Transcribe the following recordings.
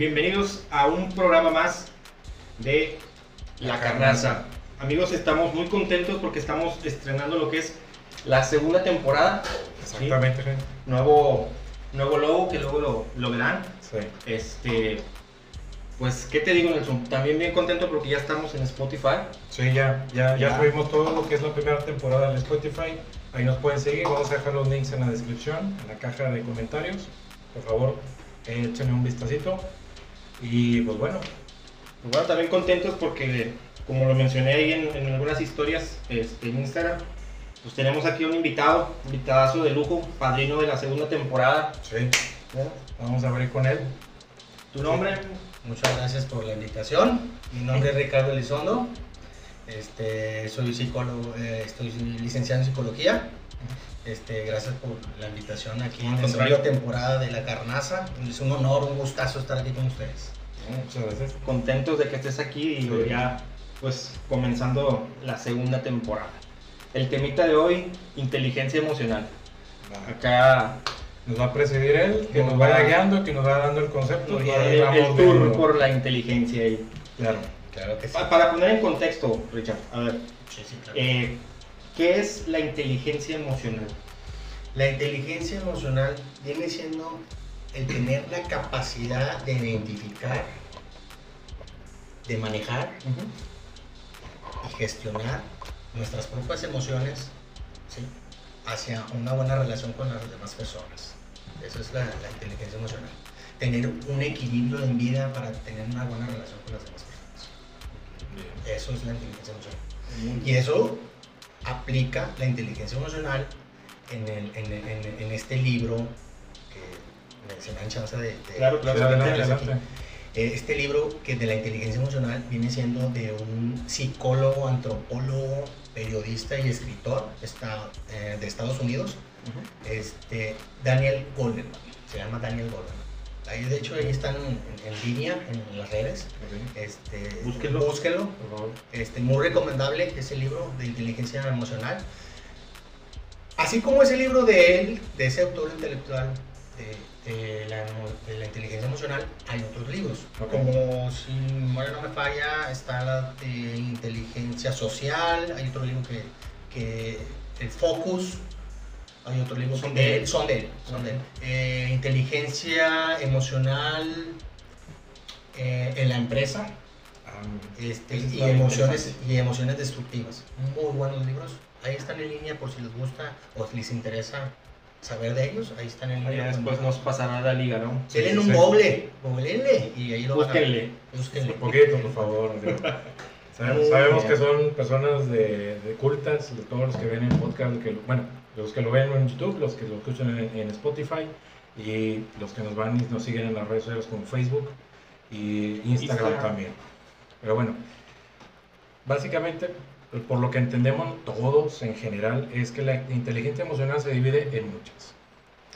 Bienvenidos a un programa más de La Carnaza. Amigos, estamos muy contentos porque estamos estrenando lo que es la segunda temporada. Exactamente, ¿sí? Nuevo, nuevo logo que luego lo, lo verán. Sí. Este, pues, ¿qué te digo, Nelson? También bien contento porque ya estamos en Spotify. Sí, ya, ya, ya, Ya. subimos todo lo que es la primera temporada en Spotify. Ahí nos pueden seguir. Vamos a dejar los links en la descripción, en la caja de comentarios. Por favor, échenle un vistacito. Y pues bueno, Pues bueno, también contentos porque, como lo mencioné ahí en, en algunas historias este, en Instagram, pues tenemos aquí un invitado, invitadazo de lujo, padrino de la segunda temporada. sí, vamos a abrir con él. ¿Tu nombre? Muchas gracias por la invitación. Mi nombre es Ricardo Elizondo. Este, soy psicólogo, eh, estoy licenciado en psicología. Este, gracias por la invitación aquí en la segunda temporada de La Carnaza. Es un honor, un gustazo estar aquí con ustedes. Muchas gracias. Contentos de que estés aquí y Sí. ya, pues, comenzando la segunda temporada. El temita de hoy, inteligencia emocional. Va. Acá Nos va a presidir él, que nos Nos vaya va- guiando, que nos va dando el concepto. y el, el tour viendo. por la inteligencia ahí. Claro. Claro que sí. Pa- Para poner en contexto, Richard, a ver, Sí, sí, claro. eh, ¿qué es la inteligencia emocional? La inteligencia emocional viene siendo el tener la capacidad de identificar, de manejar y gestionar nuestras propias emociones ¿sí? hacia una buena relación con las demás personas. Eso es la, la inteligencia emocional. Tener un equilibrio en vida para tener una buena relación con las demás personas. Bien. Eso es la inteligencia emocional. Y eso aplica la inteligencia emocional en, el- en, el- en el- en este libro me se me dan chance de, de- Claro, claro. Adelante, adelante. Eh, Este libro que de la inteligencia emocional viene siendo de un psicólogo, antropólogo, periodista y escritor está, eh, de Estados Unidos, este, Daniel Goleman. Se llama Daniel Goleman. Ahí, de hecho, ahí están en, en línea, en las redes. Ok, Este, Búsquenlo. búsquenlo. Por favor. Este, muy recomendable ese libro de inteligencia emocional. Así como ese libro de él, de ese autor intelectual de, de la, emo- de la inteligencia emocional, hay otros libros. Como si memoria no me falla, está la de inteligencia social, hay otro libro que, que el Focus, hay otro libro Son son de él. son de él, son de él. Eh, inteligencia emocional eh, en la empresa. Ah, Este, y, emociones, y emociones destructivas. Muy buenos libros. Ahí están en línea por si les gusta o si les interesa saber de ellos. Ahí están en línea. después nos pasará la liga, ¿no? Denle Sí, un sí. googleenle y ahí lo van a ver. Búsquenle. Búsquenle. Un poquito, por favor. digo. Sabemos, sabemos que son personas de, de cultas, de todos los que ven en podcast, que, lo- bueno, los que lo ven en YouTube, los que lo escuchan en, en Spotify y los que nos van y nos siguen en las redes sociales como Facebook y Instagram, Instagram. también. Pero bueno, básicamente, por lo que entendemos todos en general, es que la inteligencia emocional se divide en muchas.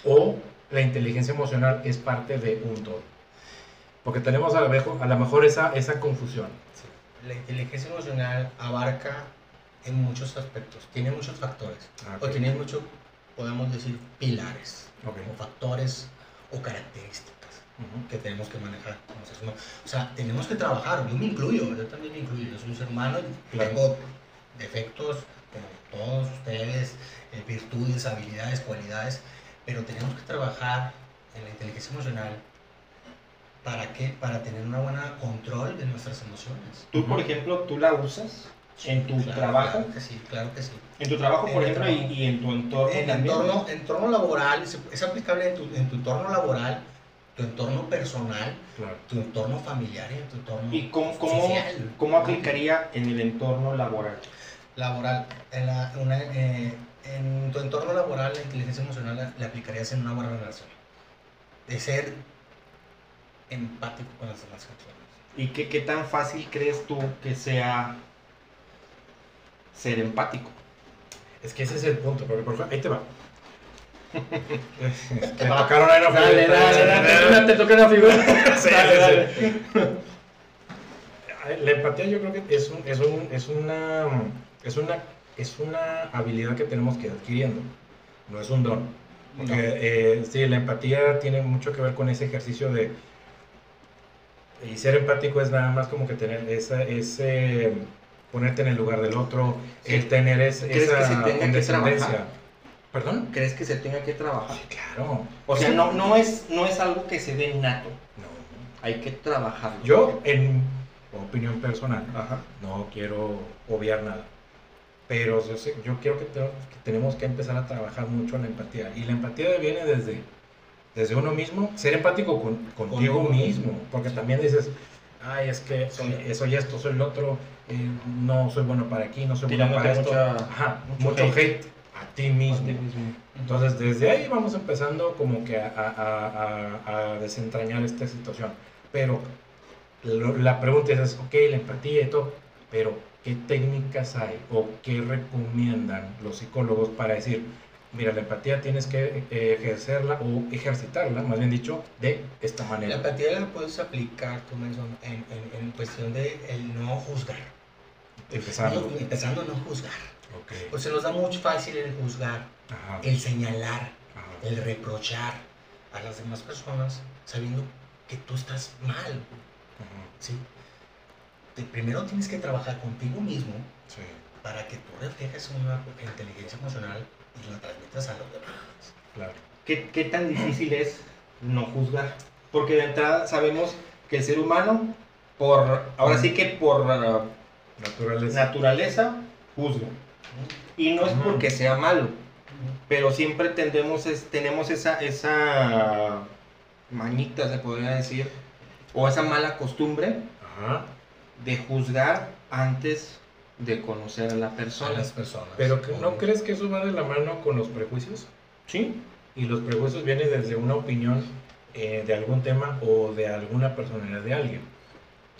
O la inteligencia emocional es parte de un todo. Porque tenemos a lo mejor, a lo mejor esa, esa confusión. La inteligencia emocional abarca en muchos aspectos. Tiene muchos factores. Ah, O ok. tiene muchos, podemos decir, pilares. Ok. O factores o características. Que tenemos que manejar como seres humanos. O sea, tenemos que trabajar, yo me incluyo, yo también me incluyo, yo soy un ser humano y Claro. tengo defectos como todos ustedes, eh, virtudes, habilidades, cualidades, pero tenemos que trabajar en la inteligencia emocional. ¿Para qué? Para tener una buena control de nuestras emociones. Tú, por ejemplo, tú la usas en tu Claro, trabajo, Claro que sí, claro que sí. en tu trabajo, por En el ejemplo, y, trabajo. y en tu entorno En también. entorno, entorno laboral, es, es aplicable en tu, en tu entorno laboral, tu entorno personal, Claro. tu entorno familiar y en tu entorno ¿Y cómo, cómo, social. cómo aplicaría en el entorno laboral? Laboral. En, la- una- eh, en tu entorno laboral, la inteligencia emocional la, la aplicarías en una buena relación. De ser empático con las demás personas. ¿Y qué, qué tan fácil crees tú que sea ser empático? Es que ese es el punto, porque por ejemplo, ahí te va. Te tocaron ahí la figura. dale, dale, dale, te toca la figura. Sí, Dale, sí, dale. La empatía yo creo que es, un, es, un, es, una, es, una, es una habilidad que tenemos que ir adquiriendo, no es un don. Porque No. eh, sí, la empatía tiene mucho que ver con ese ejercicio de Y ser empático es nada más como que tener esa, ese, ponerte en el lugar del otro, Sí. el tener es- ¿Crees que esa se tenga que condescendencia. trabajar? ¿Perdón? ¿Crees que se tenga que trabajar? Sí, claro. O sea, no, no, es, no es algo que se dé nato, No. hay que trabajarlo. Yo, en opinión personal, Ajá. no quiero obviar nada. Pero yo, sé- yo quiero que, te- que tenemos que empezar a trabajar mucho en la empatía. Y la empatía viene desde, desde uno mismo, ser empático con, contigo mismo. mismo. Porque también dices, ay, es que soy eso y esto, soy el otro, eh, no soy bueno para aquí, no soy bueno para esto. mucha- Ajá, mucho mucho, hate. hate. a ti mismo. Entonces, desde ahí vamos empezando como que a, a- a- a desentrañar esta situación. Pero lo- la pregunta es, ok, la empatía y todo, pero ¿qué técnicas hay o qué recomiendan los psicólogos para decir, mira, la empatía tienes que eh, ejercerla o ejercitarla, más bien dicho, de esta La manera? empatía la puedes aplicar, tú Nelson, en, en, en cuestión de el no juzgar. Empezando. No, empezando a no juzgar. Ok. Pues se nos da muy fácil el juzgar, Ajá. el señalar, Ajá. el reprochar a las demás personas sabiendo que tú estás mal. Ajá. ¿sí? Te- primero tienes que trabajar contigo mismo Sí. para que tú reflejes una inteligencia emocional y la transmitas a los demás. Claro. ¿Qué, qué tan difícil es no juzgar? Porque de entrada sabemos que el ser humano, por ahora sí que por uh, Naturaleza. naturaleza, juzga. Y no es porque sea malo, pero siempre tendemos, es- tenemos esa, esa mañita, se podría decir, o esa mala costumbre Ajá. De juzgar antes de conocer a la A persona. las personas. Pero que- ¿no crees que eso va de la mano con los prejuicios? Sí, Y los prejuicios vienen desde una opinión eh, de algún tema o de alguna personalidad de alguien.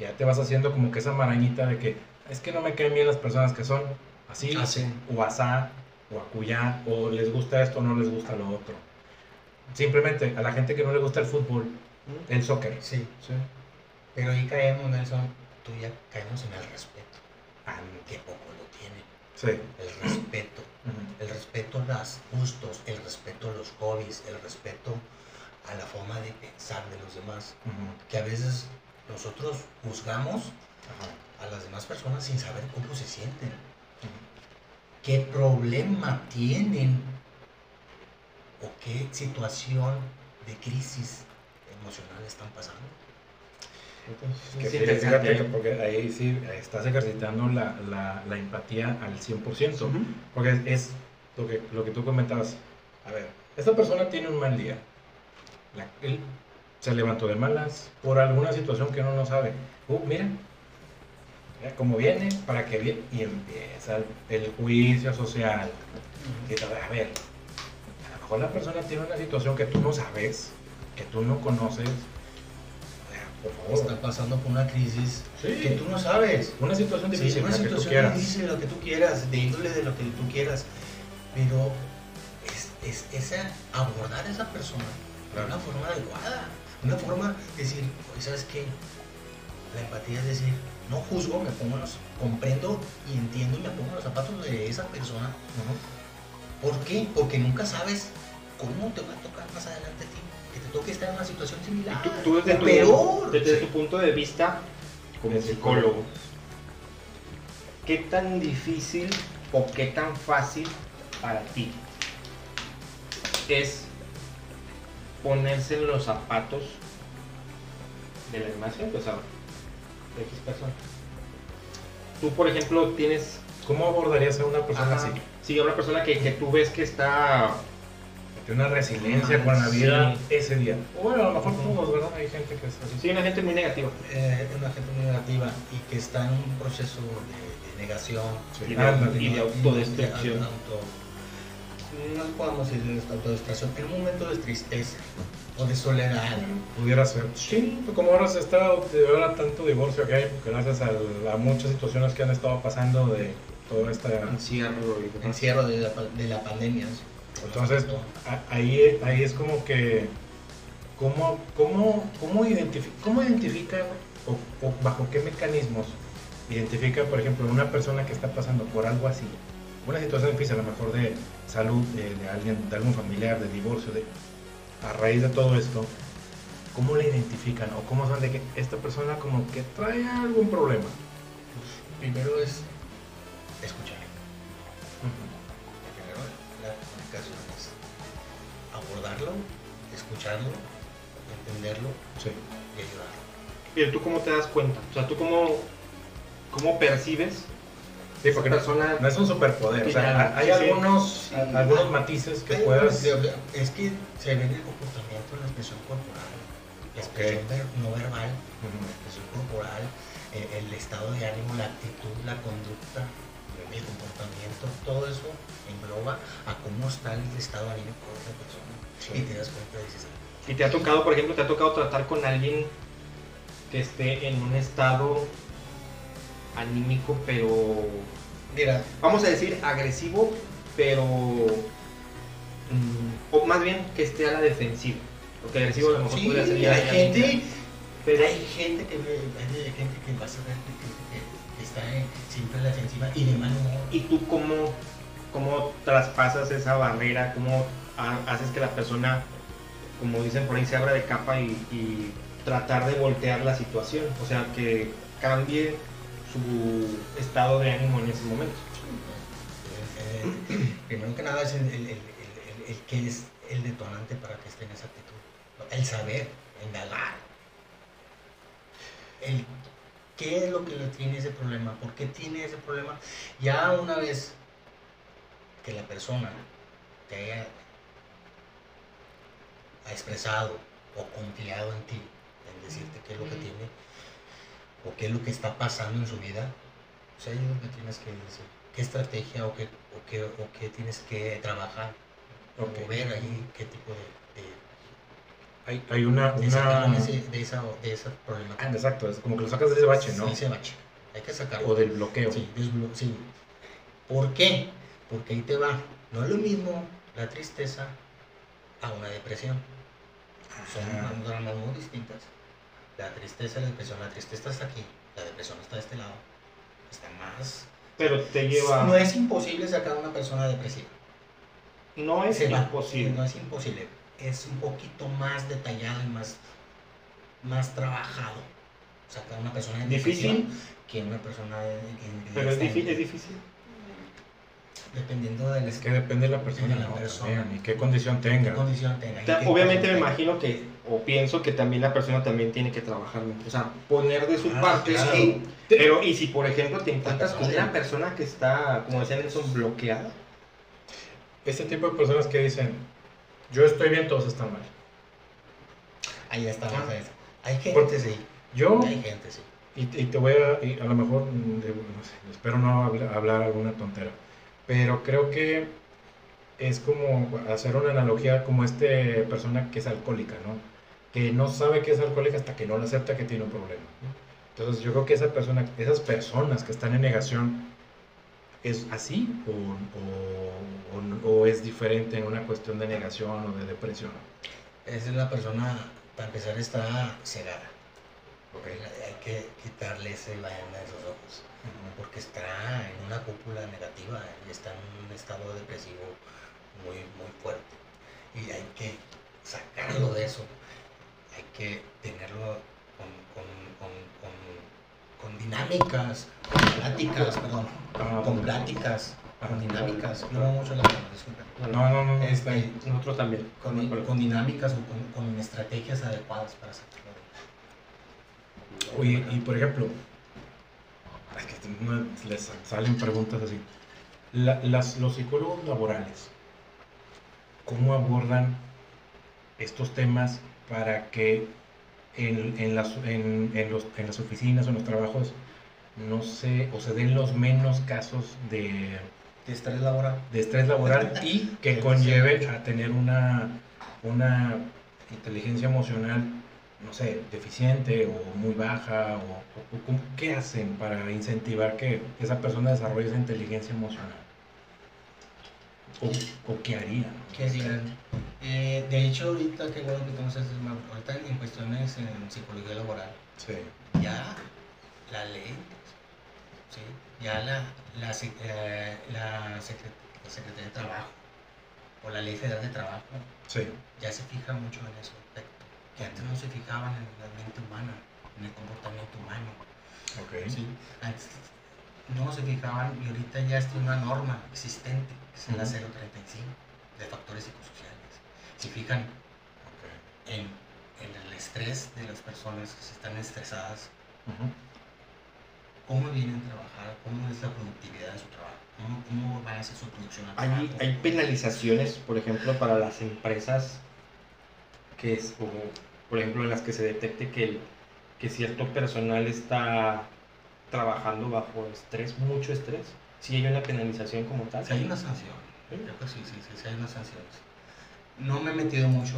Ya te vas haciendo como que esa marañita de que es que no me caen bien las personas que son así, Así. o asá, o acuyá, o les gusta esto o no les gusta lo otro. Simplemente a la gente que no le gusta el fútbol, el soccer. Sí, pero ahí caemos, Nelson, tú ya caemos en el respeto. Ah, Que poco lo tiene. Sí. El respeto. El respeto a los gustos, el respeto a los hobbies, el respeto a la forma de pensar de los demás. Que a veces nosotros juzgamos a las demás personas sin saber cómo se sienten. Qué problema tienen o qué situación de crisis emocional están pasando. Que Es que porque ahí sí estás ejercitando la, la, la empatía al 100%. Ujú. Porque es, es lo, que, lo que tú comentabas. A ver, esta persona tiene un mal día. La- él se levantó de malas por alguna situación que uno no sabe. Uh, mira, mira cómo viene, para que viene. Y empieza el, el juicio social. Y todo, a ver, a lo mejor la persona tiene una situación que tú no sabes, que tú no conoces. Por favor. Están pasando por una crisis Sí. que tú no sabes. Una situación Sí, difícil, una situación difícil, lo que tú quieras, de índole de lo que tú quieras. Pero es, es, abordar a esa persona de una forma adecuada. Una forma de decir, oye, ¿sabes qué? La empatía es decir, no juzgo, me pongo los, comprendo y entiendo y me pongo los zapatos de esa persona. Ujú. ¿Por qué? Porque nunca sabes cómo te va a tocar más adelante a ti. Que estar en una situación similar. Tú, tú desde, tu, peor. desde Sí. tu punto de vista como psicólogo, ¿qué tan difícil o qué tan fácil para ti es ponerse en los zapatos de la demás gente, o sea, de X persona? Tú, por ejemplo, tienes ¿Cómo abordarías a una persona Ajá. así? Sí, una persona que, que tú ves que está. Tiene una resiliencia con la vida ese día. Bueno, a lo mejor todos, ¿verdad? Hay gente que es así. Sí, una gente muy negativa. Eh, una gente muy negativa y que está en un proceso de, de negación Sí. Y de- Ándale. y de autodestrucción. de auto- no podemos decir de autodestrucción, en un momento de tristeza o de soledad. Pudiera ser. Sí, pues como ahora se está, de ahora tanto divorcio que hay, gracias a, a muchas situaciones que han estado pasando de toda esta... Encierro encierro de la, de la pandemia. Entonces, ahí, ahí es como que, ¿cómo, cómo, cómo, identifi- cómo identifica o, bajo qué mecanismos identifica, por ejemplo, una persona que está pasando por algo así? Una situación difícil, a lo mejor de salud, de, alguien, de algún familiar, de divorcio, de, a raíz de todo esto, ¿cómo la identifican? ¿O cómo saben de que esta persona como que trae algún problema? Primero es escuchar. Abordarlo, escucharlo, entenderlo Sí. y ayudarlo. Pero tú cómo te das cuenta, o sea, tú cómo, cómo percibes Sí, porque no, persona no es un superpoder. O sea, hay Sí, algunos, Sí. algunos matices que Hay puedas... Es que se ve en el comportamiento, en la expresión corporal, la expresión ver- no verbal, Ujú. la expresión corporal, eh, el estado de ánimo, la actitud, la conducta, el comportamiento, todo eso engloba a cómo está el estado anímico de esa persona. Sí. Y te das cuenta y y te ha tocado, por ejemplo, te ha tocado tratar con alguien que esté en un estado anímico, pero mira, vamos a decir agresivo, pero mm, o más bien que esté a la defensiva. Porque agresivo a lo mejor sí, podría ser hay ya- gente, pero hay gente que ve- hay gente que que, que- que está siempre en la defensiva y de mal humor. ¿Y tú cómo, cómo traspasas esa barrera? ¿Cómo ha- haces que la persona, como dicen por ahí, se abra de capa y, y tratar de voltear la situación? O sea, que cambie su estado de ánimo en ese momento. Eh, primero que nada es el, el, el, el- el que es el detonante para que esté en esa actitud. El saber, indagar. El qué es lo que le tiene ese problema, por qué tiene ese problema. Ya una vez que la persona te haya ha expresado o confiado en ti, en decirte qué es lo que tiene o qué es lo que está pasando en su vida, pues ahí es lo que tienes que decir. ¿Qué estrategia o qué, o qué, o qué tienes que trabajar? Ok. O ver ahí qué tipo de, Hay, hay una... de, una... ese- de esa, de esa Ah, problemática. exacto, es como que lo sacas de ese bache, ¿no? Sí, ese bache. Hay que sacarlo. O del bloqueo. Sí, desblo- sí. ¿Por qué? Porque ahí te va. No es lo mismo la tristeza a una depresión. Son Ah. unas ramas muy distintas. La tristeza y la depresión. La tristeza está aquí, la depresión está de este lado. Está más. Pero te lleva... No es imposible sacar a una persona depresiva. No es Se va. imposible. No es imposible. Es un poquito más detallado y más, más trabajado. Sacar a una persona en ¿Difícil? que una persona en, en- Pero es difícil, es difícil. Dependiendo del Es que depende de la persona, De la ¿no? persona. También, y qué condición tenga. condición tenga. qué Obviamente me imagino que, o pienso que también la persona también tiene que trabajar, o sea, poner de su Ah, parte, claro. sí, pero y si por ejemplo te encuentras con una persona que está, como decía Nelson, bloqueada, Este tipo de personas que dicen, yo estoy bien, todos están mal. Ahí está. Ah. Hay gente, Porque- sí. Yo, Hay gente, sí. y, y te voy a, y a lo mejor, no sé, espero no habla- hablar alguna tontera, pero creo que es como hacer una analogía como este persona que es alcohólica, ¿no? Que no sabe que es alcohólica hasta que no lo acepta que tiene un problema. ¿no? Entonces yo creo que esa persona, esas personas que están en negación, ¿es así o, o- o- o es diferente en una cuestión de negación o de depresión? Esa es la persona, para empezar, está cegada. Ok. Hay que quitarle ese venda de esos ojos. Porque está en una cúpula negativa y está en un estado depresivo muy, muy fuerte. Y hay que sacarlo de eso. Hay que tenerlo con, con, con, con, con dinámicas, con pláticas, perdón, Ah, con pláticas, Ah, con dinámicas. no mucho la disculpen. No, no, no. Este, nosotros también. con, con dinámicas o con, con estrategias adecuadas para sacarlo Oye, y por ejemplo, es que les salen preguntas así. La- las, los psicólogos laborales, ¿cómo abordan estos temas para que en, en las, en, en los- en las oficinas o en los trabajos no se, o se den los menos casos de, De estrés laboral. de estrés laboral y que conlleve a tener una, una inteligencia emocional, no sé, deficiente o muy baja? O, o- ¿cómo- ¿Qué hacen para incentivar que esa persona desarrolle esa inteligencia emocional? ¿O, o qué harían? ¿Qué harían? Eh, de hecho, ahorita, qué bueno que tenemos este tema, ahorita en cuestiones en psicología laboral, Sí. ya la ley, ¿sí? ya la, la, eh, la, secret- la Secretaría de Trabajo o la Ley Federal de Trabajo Sí. ya se fija mucho en eso. aspecto. que antes no se fijaban en la mente humana, en el comportamiento humano. ¿sí? Antes no se fijaban y ahorita ya está una norma existente, que es la Ujú. 035 de factores psicosociales. Se fijan en, en el estrés de las personas que se están estresadas. Cómo vienen a trabajar, cómo es la productividad de su trabajo, cómo, cómo van a hacer su producción al Hay, trabajo. hay penalizaciones, por ejemplo, para las empresas que es como, por ejemplo, en las que se detecte que, el- que cierto personal está trabajando bajo estrés, mucho estrés. Si hay una penalización como tal. Si hay una sanción, Sí. creo que sí, sí, sí, sí hay unas sanciones. No me he metido mucho,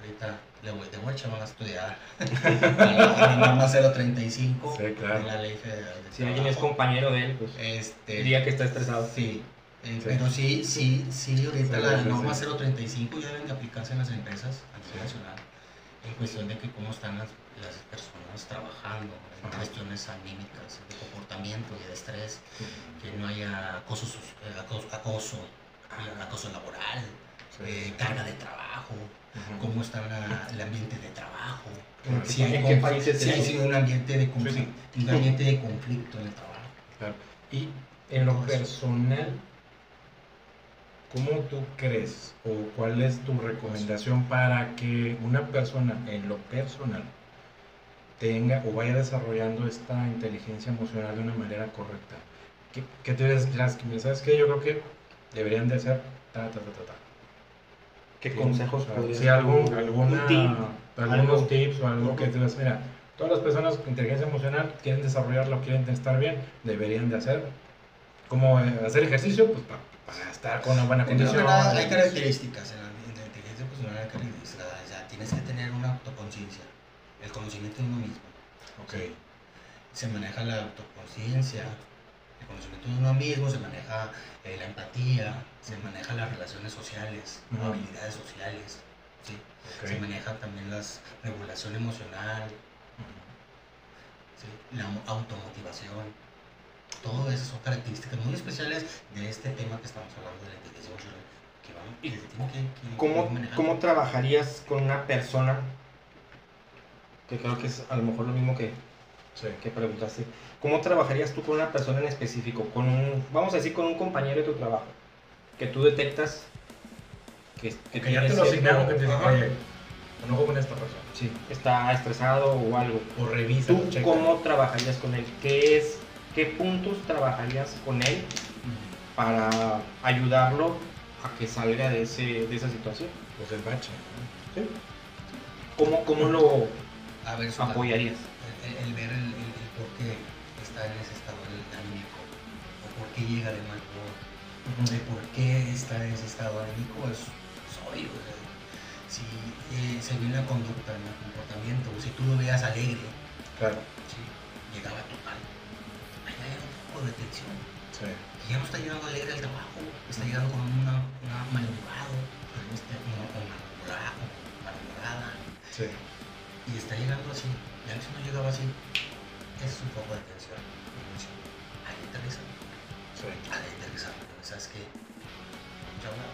ahorita le voy, le voy a echar una estudiada a la, a la norma 035 Sí, claro. de la ley federal de Si alguien es compañero de él, pues este, diría que está estresado. Sí, eh, Sí. pero sí, sí, sí, ahorita Sí, la sí, norma sí. 035 ya deben de aplicarse en las empresas a nivel Sí. nacional en cuestión de que cómo están las, las personas trabajando en Ajá. cuestiones anímicas, de comportamiento y de estrés, que no haya acoso, sus- eh, acoso, acoso, acoso laboral, eh, carga de trabajo, Ujú. cómo está la- el ambiente de trabajo, ¿En si hay, qué- países si hay sido un ambiente de conflicto, Sí, un ambiente de conflicto en el trabajo. Claro. Y en lo personal, ¿cómo tú crees o cuál es tu recomendación para que una persona en lo personal tenga o vaya desarrollando esta inteligencia emocional de una manera correcta? ¿Qué, qué te que ¿Sabes qué? Yo creo que deberían de hacer ta, ta, ta, ta, ta. ¿Qué consejos o sea, podrías Sí, algún, un alguna, tip, algunos algo? tips o algo que te digas, mira, todas las personas con inteligencia emocional quieren desarrollarla o quieren estar bien, deberían de hacer. Como eh, hacer ejercicio, pues pa- para estar con una buena condición. nada, hay características en la, en la inteligencia emocional, hay características. O sea, tienes que tener una autoconciencia, el conocimiento de uno mismo. Ok, Se maneja la autoconciencia, el conocimiento de uno mismo, se maneja eh, la empatía, se maneja las relaciones sociales, Ujú. habilidades sociales, ¿sí? se maneja también la regulación emocional, ¿sí? la mo- automotivación. Todo eso son características muy especiales de este tema que estamos hablando de la inteligencia emocional. Que vamos, ¿Y que se tiene que, que- que ¿Cómo. ¿Cómo trabajarías con una persona? Que creo que es a lo mejor lo mismo que, Sí. que preguntaste. ¿Cómo trabajarías tú con una persona en específico? Con un, vamos a decir, con un compañero de tu trabajo. Que tú detectas que, que Que ya te lo asignaron, que te dicen, oye, enojo con esta persona. Sí, está estresado o algo. O revisa, ¿Tú checa. cómo trabajarías con él? ¿Qué es, qué puntos trabajarías con él para ayudarlo a que salga de, ese, de esa situación? Pues el bache. ¿Sí? ¿Cómo, cómo lo A ver, apoyarías? el, el ver está en ese estado anímico, o por qué llega de mal humor, de por qué está en ese estado anímico es, es obvio. o sea, si eh, se ve en la conducta, en el comportamiento, o si tú lo veas alegre, Claro. sí, llegaba total. Allá hay un poco de tensión. Sí. Y ya no está llegando alegre al trabajo, está llegando con una, una malhumorado, este, con malhumorada, malhumorada, Sí. y está llegando así. Ya si no llegaba así, es un poco de tensión. Ahí aterriza, Sí. ahí aterriza. ¿Sabes qué? Vamos a hablar.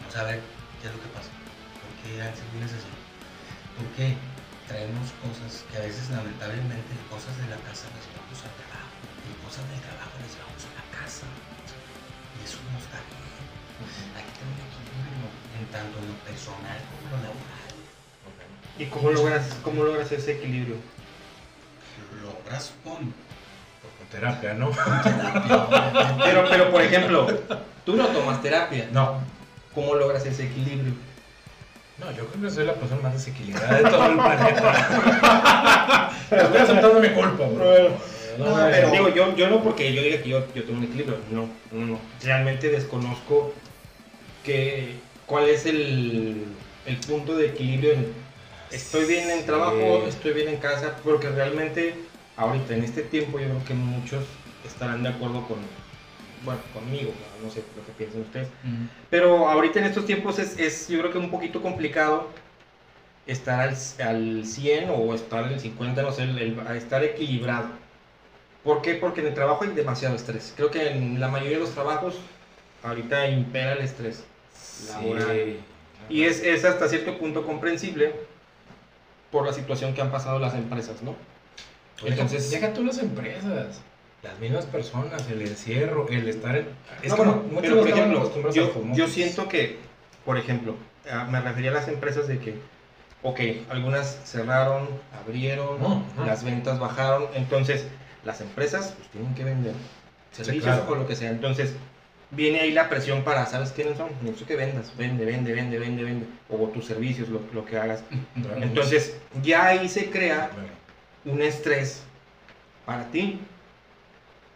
Vamos a ver qué es lo que pasa. ¿Por qué Axel vienes así? ¿Por qué traemos cosas que a veces lamentablemente cosas de la casa las llevamos al trabajo? Y cosas del trabajo las llevamos a la casa. Y eso no está bien. Hay que tener un equilibrio en tanto en lo personal como en lo laboral. ¿Y cómo logras, cómo logras ese equilibrio? Logras con terapia, ¿no? terapia. Pero, pero por ejemplo, tú no tomas terapia. No. ¿Cómo logras ese equilibrio? No, yo creo que soy la persona más desequilibrada de todo el planeta. Estoy aceptando mi culpa, bro. No, pero- Digo, yo, yo no porque yo diga que yo, yo tengo un equilibrio. No, no, no. Realmente desconozco que, cuál es el, el punto de equilibrio en estoy bien en trabajo, Sí. estoy bien en casa, porque realmente ahorita en este tiempo yo creo que muchos estarán de acuerdo con, bueno, conmigo, no sé lo que piensen ustedes. Mm. Pero ahorita en estos tiempos es, es yo creo que un poquito complicado estar al, al 100 o estar al 50, no sé, el- el- a estar equilibrado. ¿Por qué? Porque en el trabajo hay demasiado estrés. Creo que en la mayoría de los trabajos ahorita impera el estrés laboral. Sí. Y es, es hasta cierto punto comprensible por la situación que han pasado las empresas, ¿no? Entonces, deja tú las empresas, las mismas personas, el encierro, el estar. En, es No, como bueno, muchos pero por ejemplo, yo, yo siento que, por ejemplo, ah, me refería a las empresas de que, ok, algunas cerraron, abrieron, las ventas bajaron, entonces las empresas pues, tienen que vender servicios claro. o lo que sea. Entonces viene ahí la presión para, ¿sabes quiénes son? Necesito que vendas, vende, vende, vende, vende, vende, o tus servicios, lo, lo que hagas. Entonces ya ahí se crea Bueno, un estrés para ti.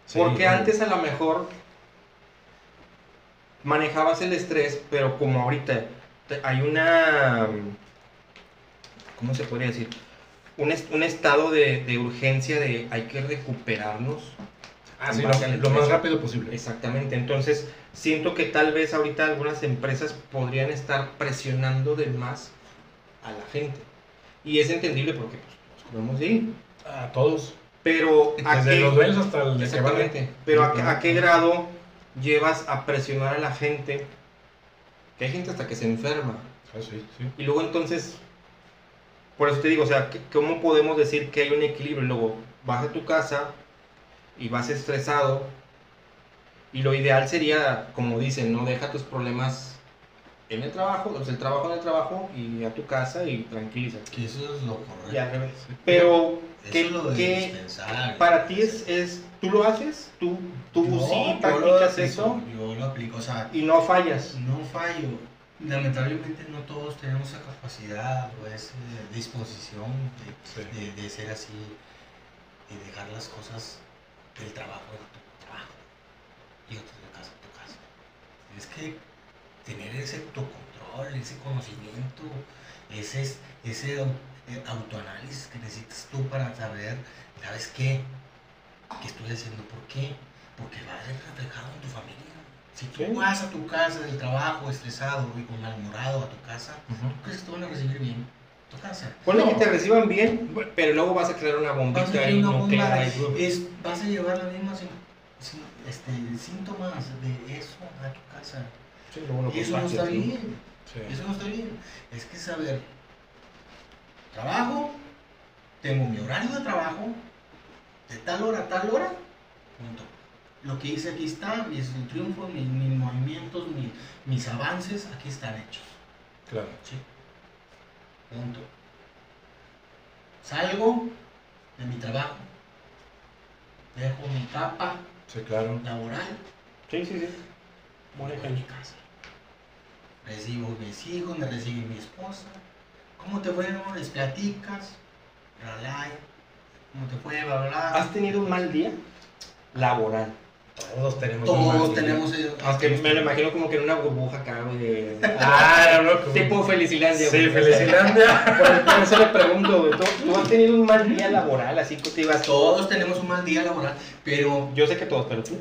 sí, Porque antes a lo mejor manejabas el estrés, pero como ahorita hay una, ¿cómo se podría decir? Un, est- un estado de, de urgencia de hay que recuperarnos. Ah, sí, lo, más rápido posible. Exactamente, entonces siento que tal vez ahorita algunas empresas podrían estar presionando de más a la gente. Y es entendible porque pues, de ahí. A todos. Pero ¿a Desde qué- los dueños hasta el de que vale. Pero ¿a, qué- a qué grado llevas a presionar a la gente? Que hay gente hasta que se enferma. Ah, sí, sí. Y luego entonces, por eso te digo, o sea, ¿qué- ¿cómo podemos decir que hay un equilibrio? Luego vas a tu casa y vas estresado. Y lo ideal sería, como dicen, no deja tus problemas en el trabajo, o sea, el trabajo en el trabajo y a tu casa y tranquilízate. Que eso es lo correcto. Y al revés. Pero, Eso ¿qué, es lo indispensable. para ti es, es, tú lo haces? ¿Tú, tú Yo- sí practicas eso? Yo lo aplico, o sea, y no fallas. no fallo. Lamentablemente no todos tenemos esa capacidad o esa disposición Sí. de, de- de ser así y dejar las cosas del trabajo en tu trabajo y otras de casa en tu casa. Es que tener ese autocontrol, ese conocimiento, ese, ese eh, autoanálisis que necesitas tú para saber, ¿sabes qué? ¿Qué estoy haciendo? ¿Por qué? Porque va a ser reflejado en tu familia. Si tú Sí. vas a tu casa del trabajo estresado y con malhumorado a tu casa, Ujú. ¿tú crees que te van a recibir bien? Tu casa. Ponle No. que te reciban bien, pero luego vas a crear una Vas a bombita ahí una bomba, es, vas a llevar sim- sim- este, síntomas de eso a tu casa. Sí, luego lo Y eso no está bien. Sí. Eso no está bien. Es que saber, trabajo, tengo mi horario de trabajo, de tal hora a tal hora, punto. Lo que hice aquí está, mis triunfos, mis, mis movimientos, mi- mis avances, aquí están hechos. Claro. ¿sí? Punto. Salgo de mi trabajo, dejo mi capa Sí, claro. laboral, Sí, sí, sí. A mi casa. Recibo mis hijos, me recibe mi esposa. ¿Cómo te fue? no? Les platicas, ralay, ¿cómo te fue? Bla, bla, bla. ¿Has tenido un mal día? Laboral. Todos tenemos un mal Todos tenemos ellos. Aunque me lo imagino como que en una burbuja acá, güey, de... Ah, no, como- tipo Felicilandia, Sí. Felicilandia. Por, por eso le pregunto, güey, ¿tú, tú has tenido un mal día laboral, así que te ibas... Todos tenemos un mal día laboral, pero Yo sé que todos, pero tú.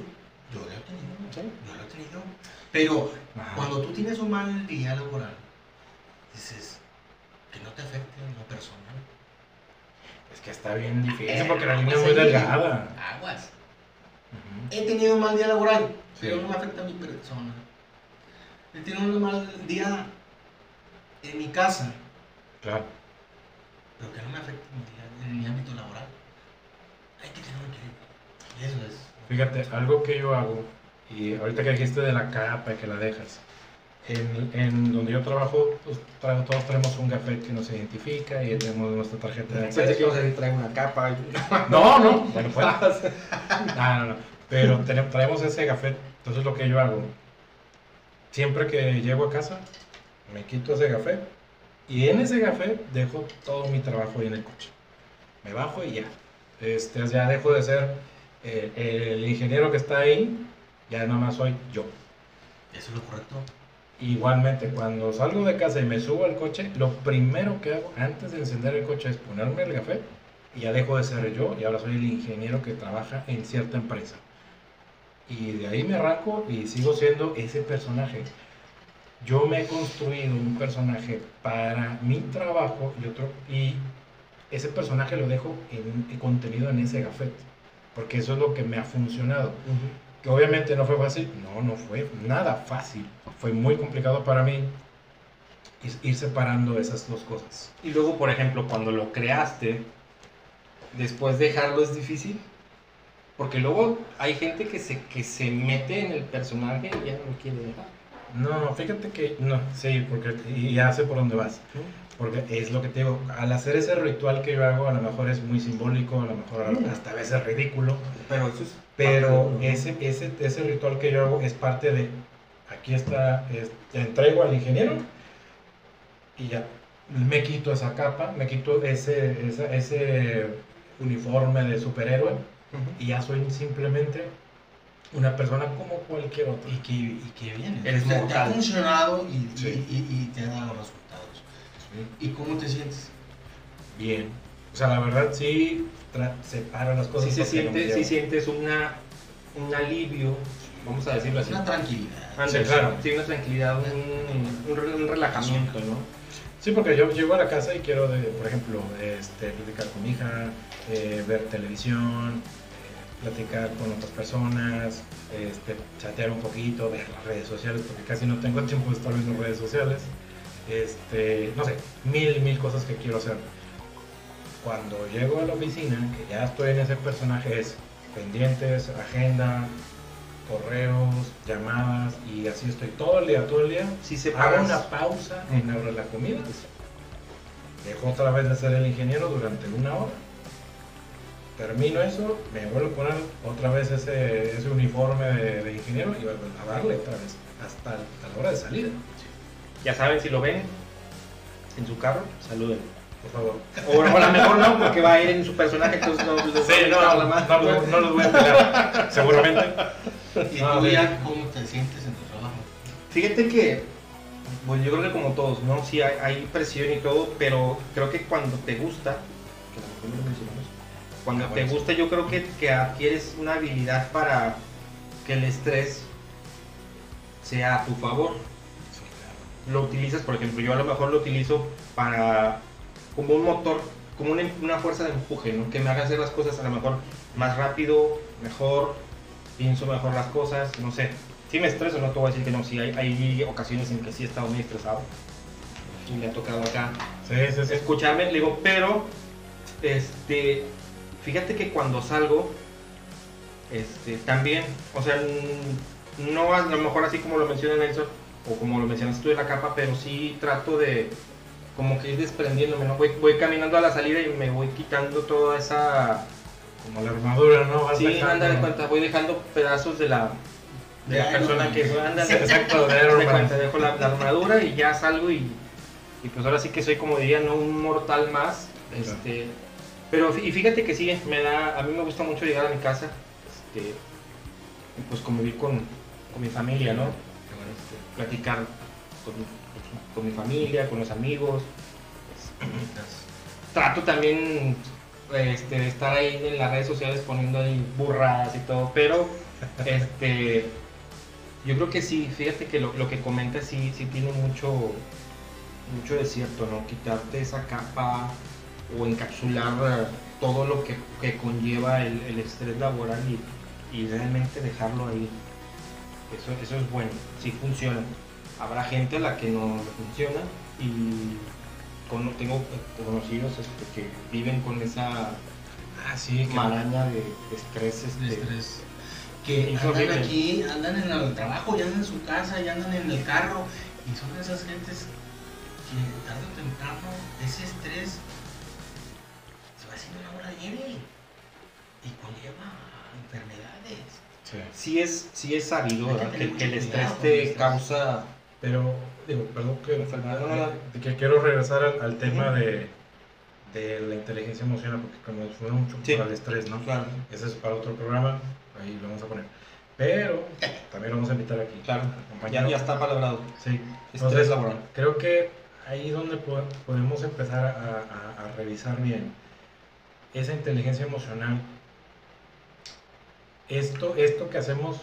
yo lo he tenido. ¿Sí? Yo lo he tenido. Pero Ajá. cuando tú tienes un mal día laboral, dices que no te afecte en lo personal. Es que está bien difícil Eh, porque la línea es muy delgada. Aguas. He tenido un mal día laboral, Sí. pero no me afecta a mi persona. He tenido un mal día en mi casa, Claro. pero que no me afecte en mi, día- en mi ámbito laboral. Hay que tener un equilibrio. Y eso es. Fíjate, algo que yo hago, y ahorita que dijiste de la capa y que la dejas, en, en donde yo trabajo, pues, tra- todos tenemos un gafet que nos identifica y tenemos nuestra tarjeta de Pensé que acceso. ibas a traigo una capa. No, no, bueno, pues. No, no, no. Pero tene- traemos ese gafet. Entonces lo que yo hago, siempre que llego a casa, me quito ese gafet y en ese gafet dejo todo mi trabajo ahí en el coche. Me bajo y ya. Este, ya dejo de ser eh, el ingeniero que está ahí, ya nada más soy yo. Eso es lo correcto. Igualmente, cuando salgo de casa y me subo al coche, lo primero que hago antes de encender el coche es ponerme el café y ya dejo de ser yo y ahora soy el ingeniero que trabaja en cierta empresa. Y de ahí me arranco y sigo siendo ese personaje. Yo me he construido un personaje para mi trabajo y otro y ese personaje lo dejo en, en contenido en ese gafete, porque eso es lo que me ha funcionado que obviamente no fue fácil, no, no fue nada fácil, fue muy complicado para mí ir separando esas dos cosas. Y luego, por ejemplo, cuando lo creaste, después dejarlo es difícil. Porque luego hay gente que se, que se mete en el personaje y ya no lo quiere dejar. No, fíjate que no, sí, porque y ya sé por dónde vas. Porque es lo que te digo, al hacer ese ritual que yo hago, a lo mejor es muy simbólico, a lo mejor hasta a veces ridículo. Pero eso es. Pero ese, ese, ese ritual que yo hago es parte de, aquí está, es, te entrego al ingeniero y ya me quito esa capa, me quito ese, esa, ese uniforme de superhéroe y ya soy simplemente una persona como cualquier otra. Y que, y que bien, Eres te, te ha funcionado y, Sí. y, y- y te ha dado resultados. ¿Y cómo te sientes? Bien. O sea, la verdad sí separo las cosas. Sí, se siente, sí sientes una, un alivio, vamos a decirlo así. Una tranquilidad. Sí, claro. Sí, una tranquilidad, un, un relajamiento, ¿no? Sí, porque yo llego a la casa y quiero, de, por ejemplo, este, platicar con mi hija, eh, ver televisión, eh, platicar con otras personas, este, chatear un poquito, ver las redes sociales, porque casi no tengo tiempo de estar viendo redes sociales. Este, no sé, mil, mil cosas que quiero hacer. Cuando llego a la oficina, que ya estoy en ese personaje, es pendientes, agenda, correos, llamadas, y así estoy todo el día, todo el día. Sí se Hago una pausa en la hora de la comida. Dejo otra vez de ser el ingeniero durante una hora. Termino eso, me vuelvo a poner otra vez ese, ese uniforme de, de ingeniero y vuelvo a darle otra vez hasta, hasta la hora de salida. Ya saben, si lo ven en su carro, saluden. Por favor. O a lo mejor no, porque va a ir en su personaje, entonces no les Sí, no, no, no, los- no los voy a pelear, seguramente. ¿Y No, tú ya cómo te sientes en tu trabajo? Fíjate que, pues yo creo que como todos, ¿no? Sí hay, hay presión y todo, pero creo que cuando te gusta, que a lo mejor no lo mencionamos, cuando Ah, te bueno, sí. gusta yo creo que, que adquieres una habilidad para que el estrés sea a tu favor. Lo utilizas, por ejemplo, yo a lo mejor lo utilizo para, como un motor, como una, una fuerza de empuje, ¿no? Que me haga hacer las cosas a lo mejor más rápido, mejor, pienso mejor las cosas, no sé. Si me estreso, no te voy a decir que no, sí, hay, hay ocasiones en que sí he estado muy estresado. Y me ha tocado acá Sí, sí, sí. escucharme, le digo, pero, este, fíjate que cuando salgo, este, también, o sea, no a lo mejor así como lo menciona Nelson, o como lo mencionas tú de la capa, pero sí trato de, como que ir desprendiéndome, ¿no? Voy, voy caminando a la salida y me voy quitando toda esa... Como la armadura, ¿no? Vas Sí, anda de cuenta, voy dejando pedazos de la, de De la persona que soy. Sí, exacto, de cuenta, dejo la, la armadura y ya salgo y, y pues ahora sí que soy como diría, no un mortal más. Este, pero y fíjate que sí, me da, a mí me gusta mucho llegar a mi casa, este, y pues convivir con, con mi familia, ¿no? Este, platicar con, con- mi familia, con los amigos. Trato también este, de estar ahí en las redes sociales poniendo ahí burradas y todo, pero este, yo creo que sí, fíjate que lo, lo que comentas sí, sí tiene mucho, mucho de cierto, ¿no? Quitarte esa capa o encapsular eh, todo lo que, que conlleva el, el estrés laboral y, y realmente dejarlo ahí. Eso, eso es bueno, sí funciona. Habrá gente a la que no le funciona y con- tengo conocidos este, que viven con esa Ah, sí, maraña de, de estrés. De este, estrés. Que andan horrible. aquí, andan en el trabajo, ya andan en su casa, ya andan en el carro. Y son esas gentes que tarde o temprano ese estrés se va haciendo una bola de nieve y conlleva enfermedades. Sí. sí es, sí es sabido que que, el estrés te causa Pero, digo, perdón que, Enfermedad, no, no, no. de que quiero regresar al, al tema de, de la inteligencia emocional, porque como fue mucho Sí. para el estrés, ¿no? Claro. Ese es para otro programa, ahí lo vamos a poner. Pero también lo vamos a invitar aquí. Claro, ya, ya está palabrado. Sí. Estrés Entonces, laboral. creo que ahí es donde po- podemos empezar a, a- a revisar bien esa inteligencia emocional. Esto, esto que hacemos,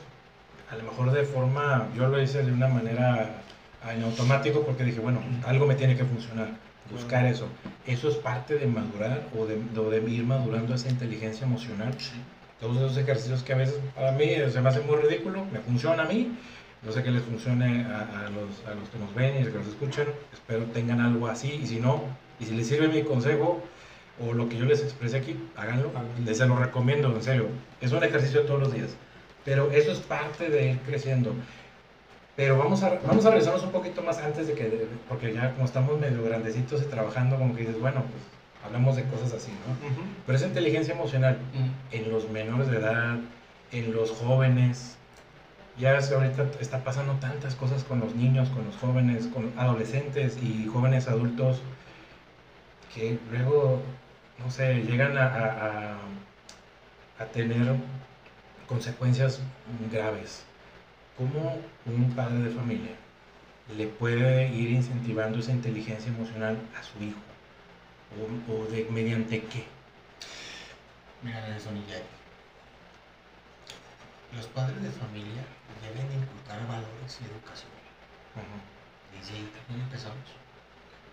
a lo mejor de forma, yo lo hice de una manera en automático porque dije, bueno, algo me tiene que funcionar, buscar eso. Eso es parte de madurar o de, o de ir madurando esa inteligencia emocional todos esos ejercicios que a veces para mí se me hace muy ridículo, me funciona a mí, No sé que les funcione a, a los, a los que nos ven y los que nos escuchan. Espero tengan algo así. Y si no, y si les sirve mi consejo o lo que yo les expresé aquí, háganlo. Les se lo recomiendo, en serio. Es un ejercicio todos los días. Pero eso es parte de ir creciendo. Pero vamos a, vamos a regresarnos un poquito más antes de que, porque ya como estamos medio grandecitos y trabajando, como que dices, bueno, pues hablamos de cosas así, ¿no? Pero esa inteligencia emocional Mm. en los menores de edad, en los jóvenes, ya que ahorita está pasando tantas cosas con los niños, con los jóvenes, con adolescentes y jóvenes adultos, que luego, no sé, llegan a, a- a- a tener consecuencias graves. ¿Cómo un padre de familia le puede ir incentivando esa inteligencia emocional a su hijo? ¿O, o de, mediante qué? Mira, Nelson y Jack. Los padres de familia deben de inculcar valores y educación. Desde ahí también empezamos.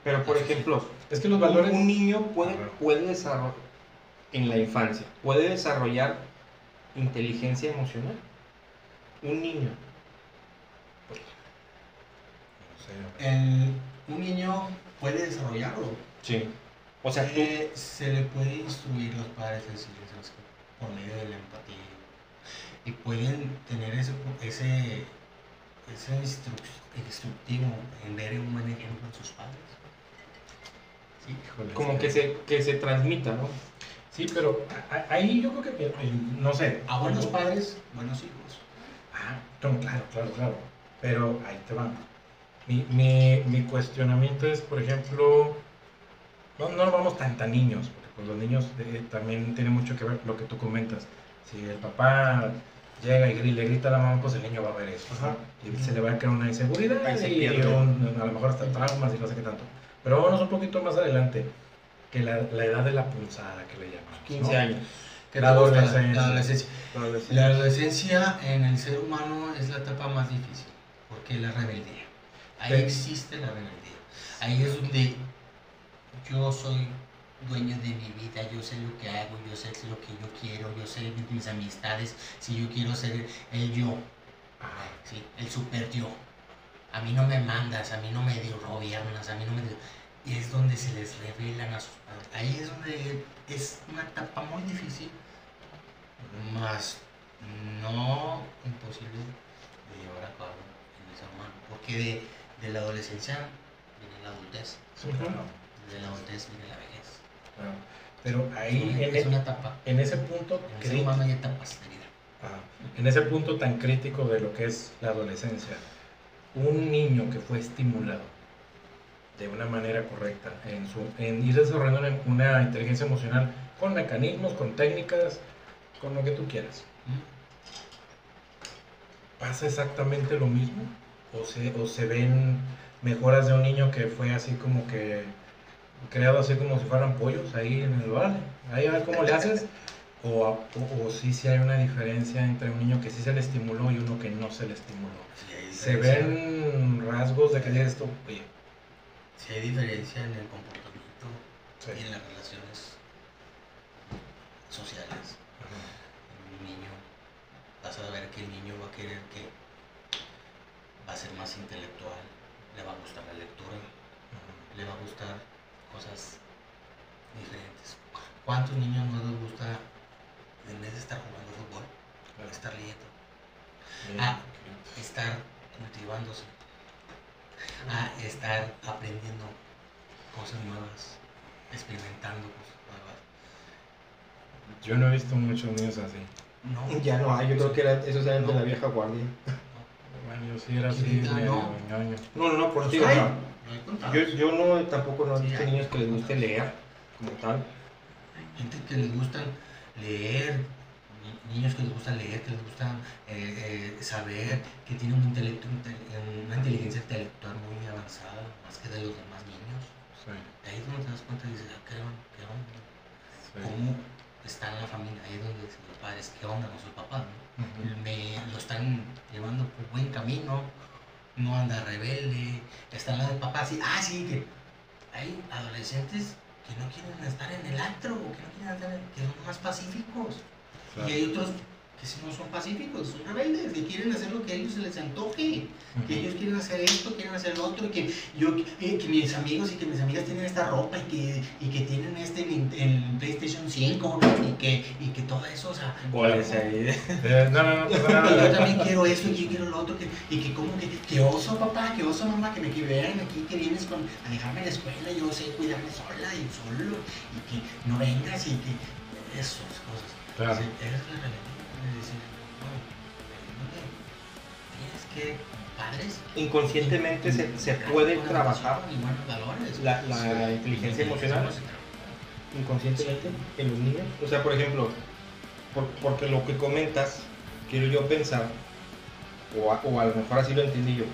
Pero por ejemplo, Es que los valores... un niño puede, puede desarrollar, en la infancia, puede desarrollar inteligencia emocional. Un niño. El- un niño puede desarrollarlo. Sí. O sea, tú, Eh, se le puede instruir los padres decirles ¿sabes qué? por medio de la empatía y pueden tener ese ese ese instru- instructivo en ver un buen ejemplo en sus padres sí como que se, que se transmita, ¿no? Sí, pero ahí yo creo que, eh, no sé. a buenos ¿no? padres buenos hijos Ah, no, claro, claro, claro. Pero ahí te va. Mi, mi, mi cuestionamiento es, por ejemplo, no, no nos vamos tan, tan niños, porque pues los niños eh, también tiene mucho que ver lo que tú comentas. Si el papá llega y le grita a la mamá, pues el niño va a ver eso. Ajá. Y se le va a crear una inseguridad y un- a lo mejor hasta traumas y no sé qué tanto. Pero vámonos un poquito más adelante, que la, la edad de la punzada que le llamamos. 15 ¿no? años. ¿Qué La adolescencia. La adolescencia. La adolescencia en el ser humano es la etapa más difícil, porque es la rebeldía. Ahí Sí. existe la rebeldía. Ahí es donde yo soy dueño de mi vida, yo sé lo que hago, yo sé lo que yo quiero, yo sé mis amistades, si yo quiero ser el yo, ¿sí? el super yo. A mí no me mandas, a mí no me gobiernas, a mí no me... Y es donde se les revelan a sus padres. Ahí es donde es una etapa muy difícil, más no imposible de llevar a cabo en el ser humano. Porque de, de la adolescencia viene la adultez, claro, de la adultez viene la vejez. claro. Pero ahí, en, es e- una etapa. en ese punto En el ser humano hay etapas de vida. en ese punto tan crítico de lo que es la adolescencia, un niño que fue estimulado de una manera correcta en, su, en ir desarrollando una, una inteligencia emocional con mecanismos, con técnicas, con lo que tú quieras. ¿Pasa exactamente lo mismo? ¿O se, ¿O se ven mejoras de un niño que fue así como que creado así como si fueran pollos ahí en el vale? Ahí a ver cómo le haces. O, o, o sí, sí hay una diferencia entre un niño que sí se le estimuló y uno que no se le estimuló. Sí Se ven rasgos de que dices esto, oye, Sí hay diferencia en el comportamiento sí, y en las relaciones sociales. un niño, vas a ver que el niño va a querer que va a ser más intelectual, le va a gustar la lectura, ajá. le va a gustar cosas diferentes. ¿Cuántos niños no les gusta, en vez de estar jugando fútbol, estar leyendo, Ah. estar cultivándose, a estar aprendiendo cosas nuevas, experimentando cosas nuevas? Yo no he visto muchos niños así. No, Ya no hay, yo creo que era, esos eran de la vieja guardia. Bueno, yo sí era así, no. ñoño. No, no, no, por eso sea, no hay yo, yo no, tampoco no he Sí, visto hay. niños que les guste leer como tal. gente que les gustan leer, niños que les gusta leer, que les gusta eh, eh, saber, que tienen un intelecto, inte- una inteligencia intelectual muy avanzada, más que de los demás niños. Sí, Ahí es donde te das cuenta y dices, ah, ¿qué onda? ¿Qué onda? sí. ¿Cómo está la familia? Ahí es donde dicen los padres, ¿qué onda con sus papás? no? Me, lo están llevando por buen camino, no anda rebelde, está al lado del papá así, ah, sí, que hay adolescentes que no quieren estar en el antro, que no quieren estar en- que son más pacíficos. Claro. Y hay otros que si no son pacíficos, son rebeldes, que quieren hacer lo que a ellos se les antoje, que ellos quieren hacer esto, quieren hacer lo otro, que yo, eh, que mis amigos y que mis amigas tienen esta ropa y que, y que tienen este el PlayStation 5 y que, y que todo eso, o sea, Goles ahí. Eh, no, no, no, y yo también quiero eso y yo quiero lo otro, que, y que como que, que oso papá, que oso mamá, que me que vean aquí que vienes con, a dejarme a la escuela, yo sé cuidarme sola y solo, y que no vengas y que esas cosas. Claro. Eres no, tienes que, padres, Inconscientemente se, se puede trabajar educación y buenos valores. la, la Sí. inteligencia emocional inconscientemente en los niños. O sea, por ejemplo, por- porque lo que comentas, quiero yo pensar, o a, o a lo mejor así lo entendí yo,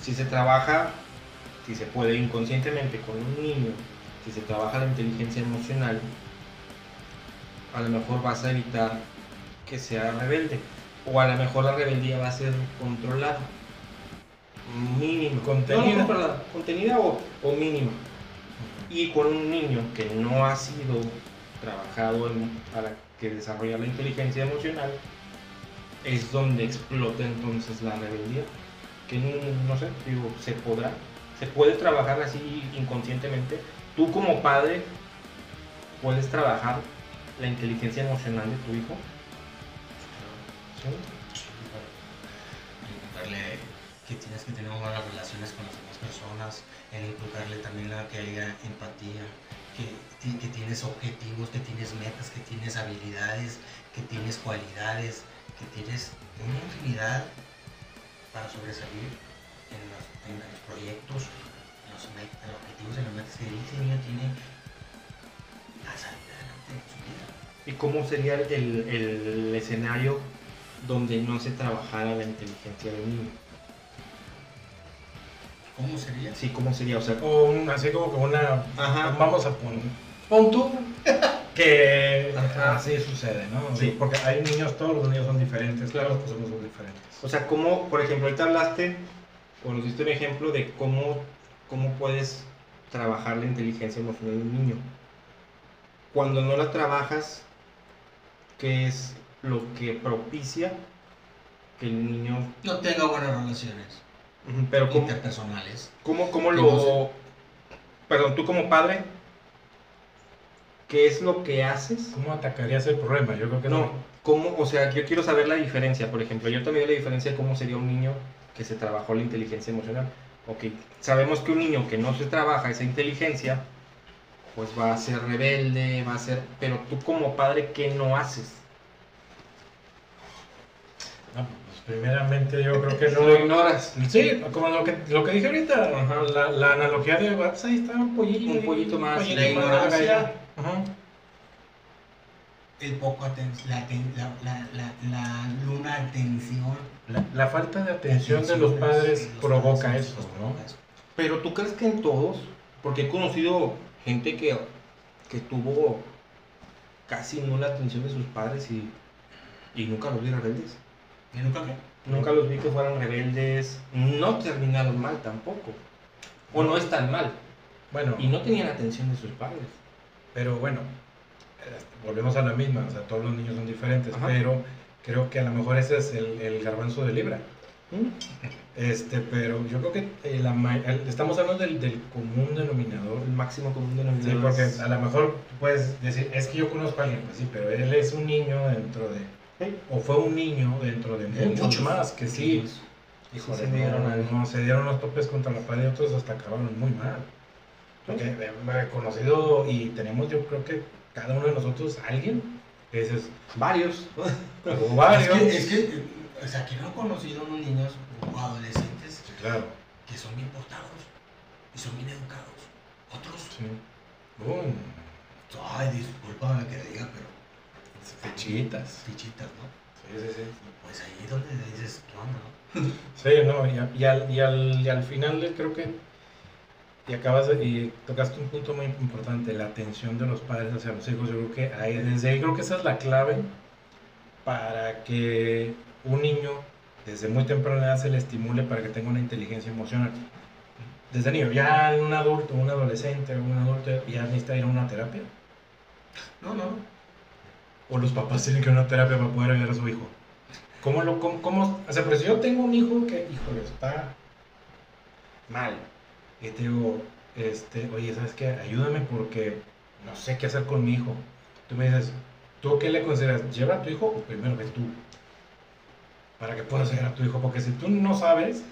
si se trabaja, si se puede inconscientemente con un niño, si se trabaja la inteligencia emocional, a lo mejor vas a evitar que sea rebelde. O a lo mejor la rebeldía va a ser controlada. Mínima. Contenida. No, no controlada, contenida o, o mínima. Y con un niño que no ha sido trabajado en- para que desarrolle la inteligencia emocional, es donde explota entonces la rebeldía. Que no, no sé, digo, se podrá, se puede trabajar así inconscientemente. Tú como padre puedes trabajar la inteligencia emocional de tu hijo. Inculcarle que tienes que tener buenas relaciones con las demás personas, el inculcarle también la que haya empatía, que, ti- que tienes objetivos, que tienes metas, que tienes habilidades, que tienes cualidades, que tienes una infinidad para sobresalir en los, proyectos, en los, objetivos, en las metas que ese niño tiene ¿Y cómo sería el, el escenario donde no se trabajara la inteligencia del niño? ¿Cómo sería? Sí, ¿cómo sería? O sea, O un- así como que una. Ajá. Vamos a poner. Pon tú que Ajá. así sucede, ¿no? Sí. Porque hay niños, todos los niños son diferentes, Claro. todos los personas son diferentes. o sea, ¿cómo, por ejemplo, ahorita hablaste, o nos diste un ejemplo de cómo, cómo puedes trabajar la inteligencia emocional de un niño? Cuando no la trabajas, ¿qué es lo que propicia que el niño... No tenga buenas relaciones Pero ¿cómo, interpersonales. cómo, cómo Que lo... no Perdón, tú como padre, ¿qué es lo que haces ¿Cómo atacarías el problema? Yo creo que No, no. ¿cómo? O sea, yo quiero saber la diferencia. Por ejemplo, yo también la diferencia de cómo sería un niño que se trabajó la inteligencia emocional. Ok, sabemos que un niño que no se trabaja esa inteligencia, pues va a ser rebelde, va a ser... Pero tú como padre, ¿qué no haces? No, pues primeramente yo creo que Lo no. ignoras. Sí, como lo que, lo que dije ahorita, Ajá. la, la analogía de, pues ahí está un pollito. Un pollito más, pollito la ignorancia. Ajá. El poco aten- la, la, la, la, la luna atención. La, la falta de atención de Atención los de padres los provoca padres, eso, ¿no? provoca eso. Pero tú crees que en todos, porque he conocido gente que, que tuvo casi nula atención de sus padres y, y nunca los vi rebeldes. ¿Y nunca qué? Nunca los vi que fueran rebeldes, no terminaron mal tampoco. O no es tan mal. Bueno, Y no tenían atención de sus padres. pero bueno, este, volvemos a la misma, o sea, todos los niños son diferentes, Ajá. pero creo que a lo mejor ese es el, el garbanzo de libra. Este, pero yo creo que eh, la ma- el- estamos hablando del, del común denominador. El máximo común Sí, denominador. porque es- a lo mejor puedes decir, es que yo conozco a alguien, pues sí, pero él es un niño dentro de, Sí. o fue un niño dentro de muchos, muchos. más que sí, híjole, se dieron no, al- no, se dieron los topes contra la pared y otros hasta acabaron muy mal. Porque he conocido y tenemos yo creo que cada uno de nosotros alguien que dices, Varios. o varios. Es que, es que, eh, o sea, que no he conocido unos niños o adolescentes Sí, claro, que son bien portados y son bien educados. Otros, sí. Ay, discúlpame que diga, pero fichitas. fichitas, ¿no? Sí, sí, sí. Pues ahí es donde dices, ¿qué onda, no? Sí, no, y, a- y al, y, al, y al final creo que y acabas de, y tocaste un punto muy importante, la atención de los padres hacia los hijos. Yo creo que ahí, desde ahí creo que esa es la clave para que un niño desde muy temprana edad se le estimule para que tenga una inteligencia emocional. Desde niño, ya un adulto, un adolescente, un adulto ya necesita ir a una terapia. No, no. o los papás tienen que ir a una terapia para poder ayudar a su hijo. ¿Cómo lo, cómo, cómo- o sea, pero si yo tengo un hijo que, híjole, está mal, y te digo, este, oye, ¿sabes qué? Ayúdame porque no sé qué hacer con mi hijo. Tú me dices, ¿tú qué le consideras? ¿Lleva a tu hijo o primero ve tú? Para que puedas ayudar a tu hijo, porque si tú no sabes,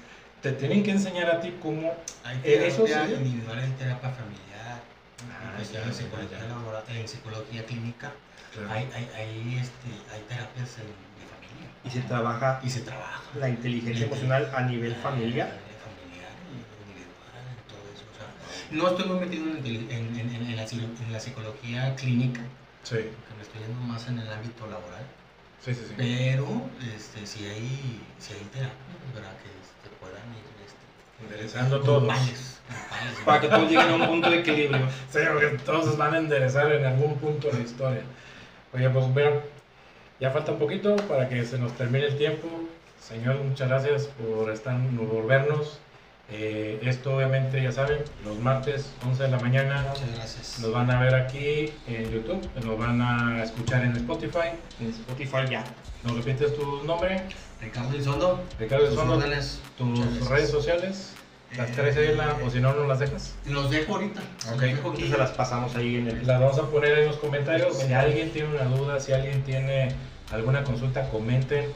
te tienen que enseñar a ti cómo... Hay Eh, eso terapia sí. individual en terapia familiar, Ah, en ya, ya, psicología ya. en psicología clínica, Claro. hay, hay, hay, este, hay terapias en- de familia. Y se trabaja Y se trabaja. la inteligencia emocional a nivel A familiar. nivel familiar y individual, en todo eso. O sea, no estoy muy metido en, en, en, en- en la, en la psicología clínica, Sí, porque me estoy yendo más en el ámbito laboral. Sí, sí. sí. Pero este, si hay, si hay terapias para que este, puedan ir este, Enderezando todos. Para que todos lleguen a un punto de equilibrio. Sí, porque todos van a enderezar en algún punto de la historia. Oye, pues vean, ya falta un poquito para que se nos termine el tiempo. Señor, muchas gracias por, estar, por vernos. Eh, esto obviamente, ya saben, los martes 11 de la mañana Muchas gracias. nos van a ver aquí en YouTube, nos van a escuchar en Spotify. En Spotify ya. ¿Nos repites tu nombre? Ricardo Elizondo, Ricardo tus Elizondo, tus redes sociales, las tres ahí en la- o si no, nos las dejas. Los dejo ahorita. Ok. dejo aquí. Se las pasamos ahí en el. Las vamos a poner en los comentarios. Si alguien tiene una duda, si alguien tiene alguna consulta, comenten.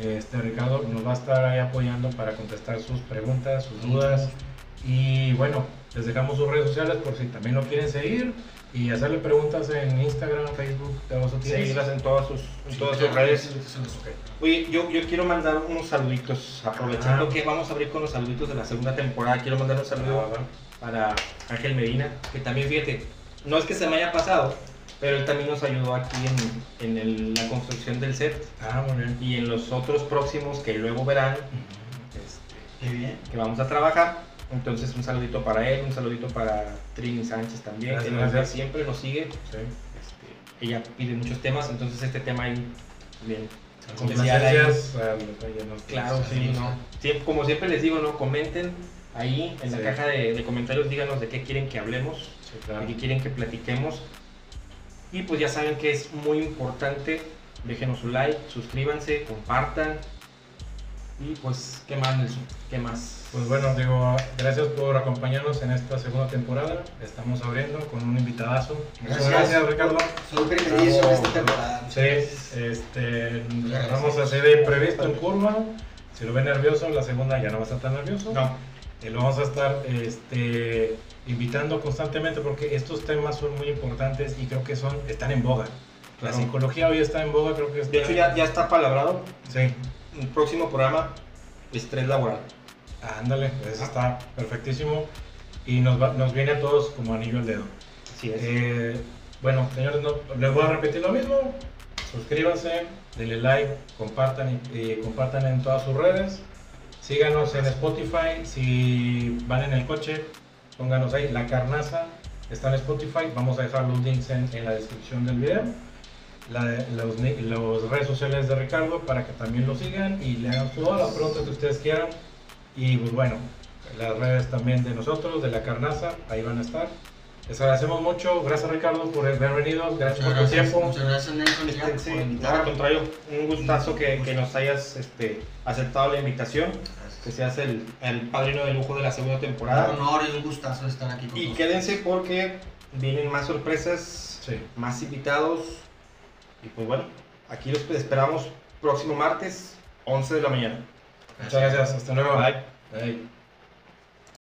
Este Ricardo nos va a estar ahí apoyando para contestar sus preguntas, sus dudas. Y bueno, les dejamos sus redes sociales por si también lo quieren seguir y hacerle preguntas en Instagram, Facebook. Seguirlas en todas sus, en Sí, todas sus redes. Oye, yo, yo quiero mandar unos saluditos, aprovechando Ah. que vamos a abrir con los saluditos de la segunda temporada. Quiero mandar un saludo Ah, para Ángel Medina, que también, fíjate, no es que se me haya pasado, pero él también nos ayudó aquí en, en el- la construcción del set Ah, muy bien. y en los otros próximos que luego verán, este, Qué bien. que vamos a trabajar. Entonces, un saludito para él, un saludito para Trini Sánchez también, Gracias, que nos ve siempre, nos sigue. Sí. Este, ella pide muchos temas, entonces este tema ahí bien especial ahí. Claro, sí, ¿no? Siempre- como siempre les digo, ¿no? Comenten ahí en la Sí. caja de, de comentarios, díganos de qué quieren que hablemos, Sí, claro. de qué quieren que platiquemos. Y pues ya saben que es muy importante, déjenos su like, suscríbanse, compartan. Y pues, ¿qué más, Nelson? ¿Qué más? Pues bueno, digo, gracias por acompañarnos en esta segunda temporada. Estamos abriendo con un invitadazo. Muchas Gracias. gracias, Ricardo. Primerizo en esta temporada. Sí, este, vamos gracias. así de imprevisto en curva. Si lo ve nervioso, la segunda ya no va a estar tan nervioso. No, Y lo vamos a estar este, invitando constantemente porque estos temas son muy importantes y creo que son, están en boga. Claro. La psicología hoy está en boga, creo que está. de hecho ya, ya está palabrado. Sí, Un próximo programa, estrés laboral. ándale, pues eso está perfectísimo y nos, va- nos viene a todos como anillo al dedo. Así es. Eh, bueno, señores, no, les voy a repetir lo mismo. Suscríbanse, denle like, compartan y, compartan en todas sus redes. Síganos en Spotify. Si van en el coche, pónganos ahí la carnaza. Está en Spotify. Vamos a dejar los links en, en la descripción del video. La- los, los redes sociales de Ricardo para que también lo sigan y le hagan todas las preguntas que ustedes quieran. Y pues bueno, las redes también de nosotros, de la carnaza, ahí van a estar. Les agradecemos mucho, gracias Ricardo por haber venido, gracias por tu tiempo. Muchas gracias, Nelson, Este, sí, por al contrario, un gustazo que, que nos hayas este, aceptado la invitación, que seas el, el padrino de lujo de la segunda Un temporada. honor y un gustazo estar aquí con Y quédense porque vienen más sorpresas, Sí. más invitados. Y pues bueno, aquí los esperamos próximo martes, 11 de la mañana. Muchas gracias, hasta luego. Bye. Bye.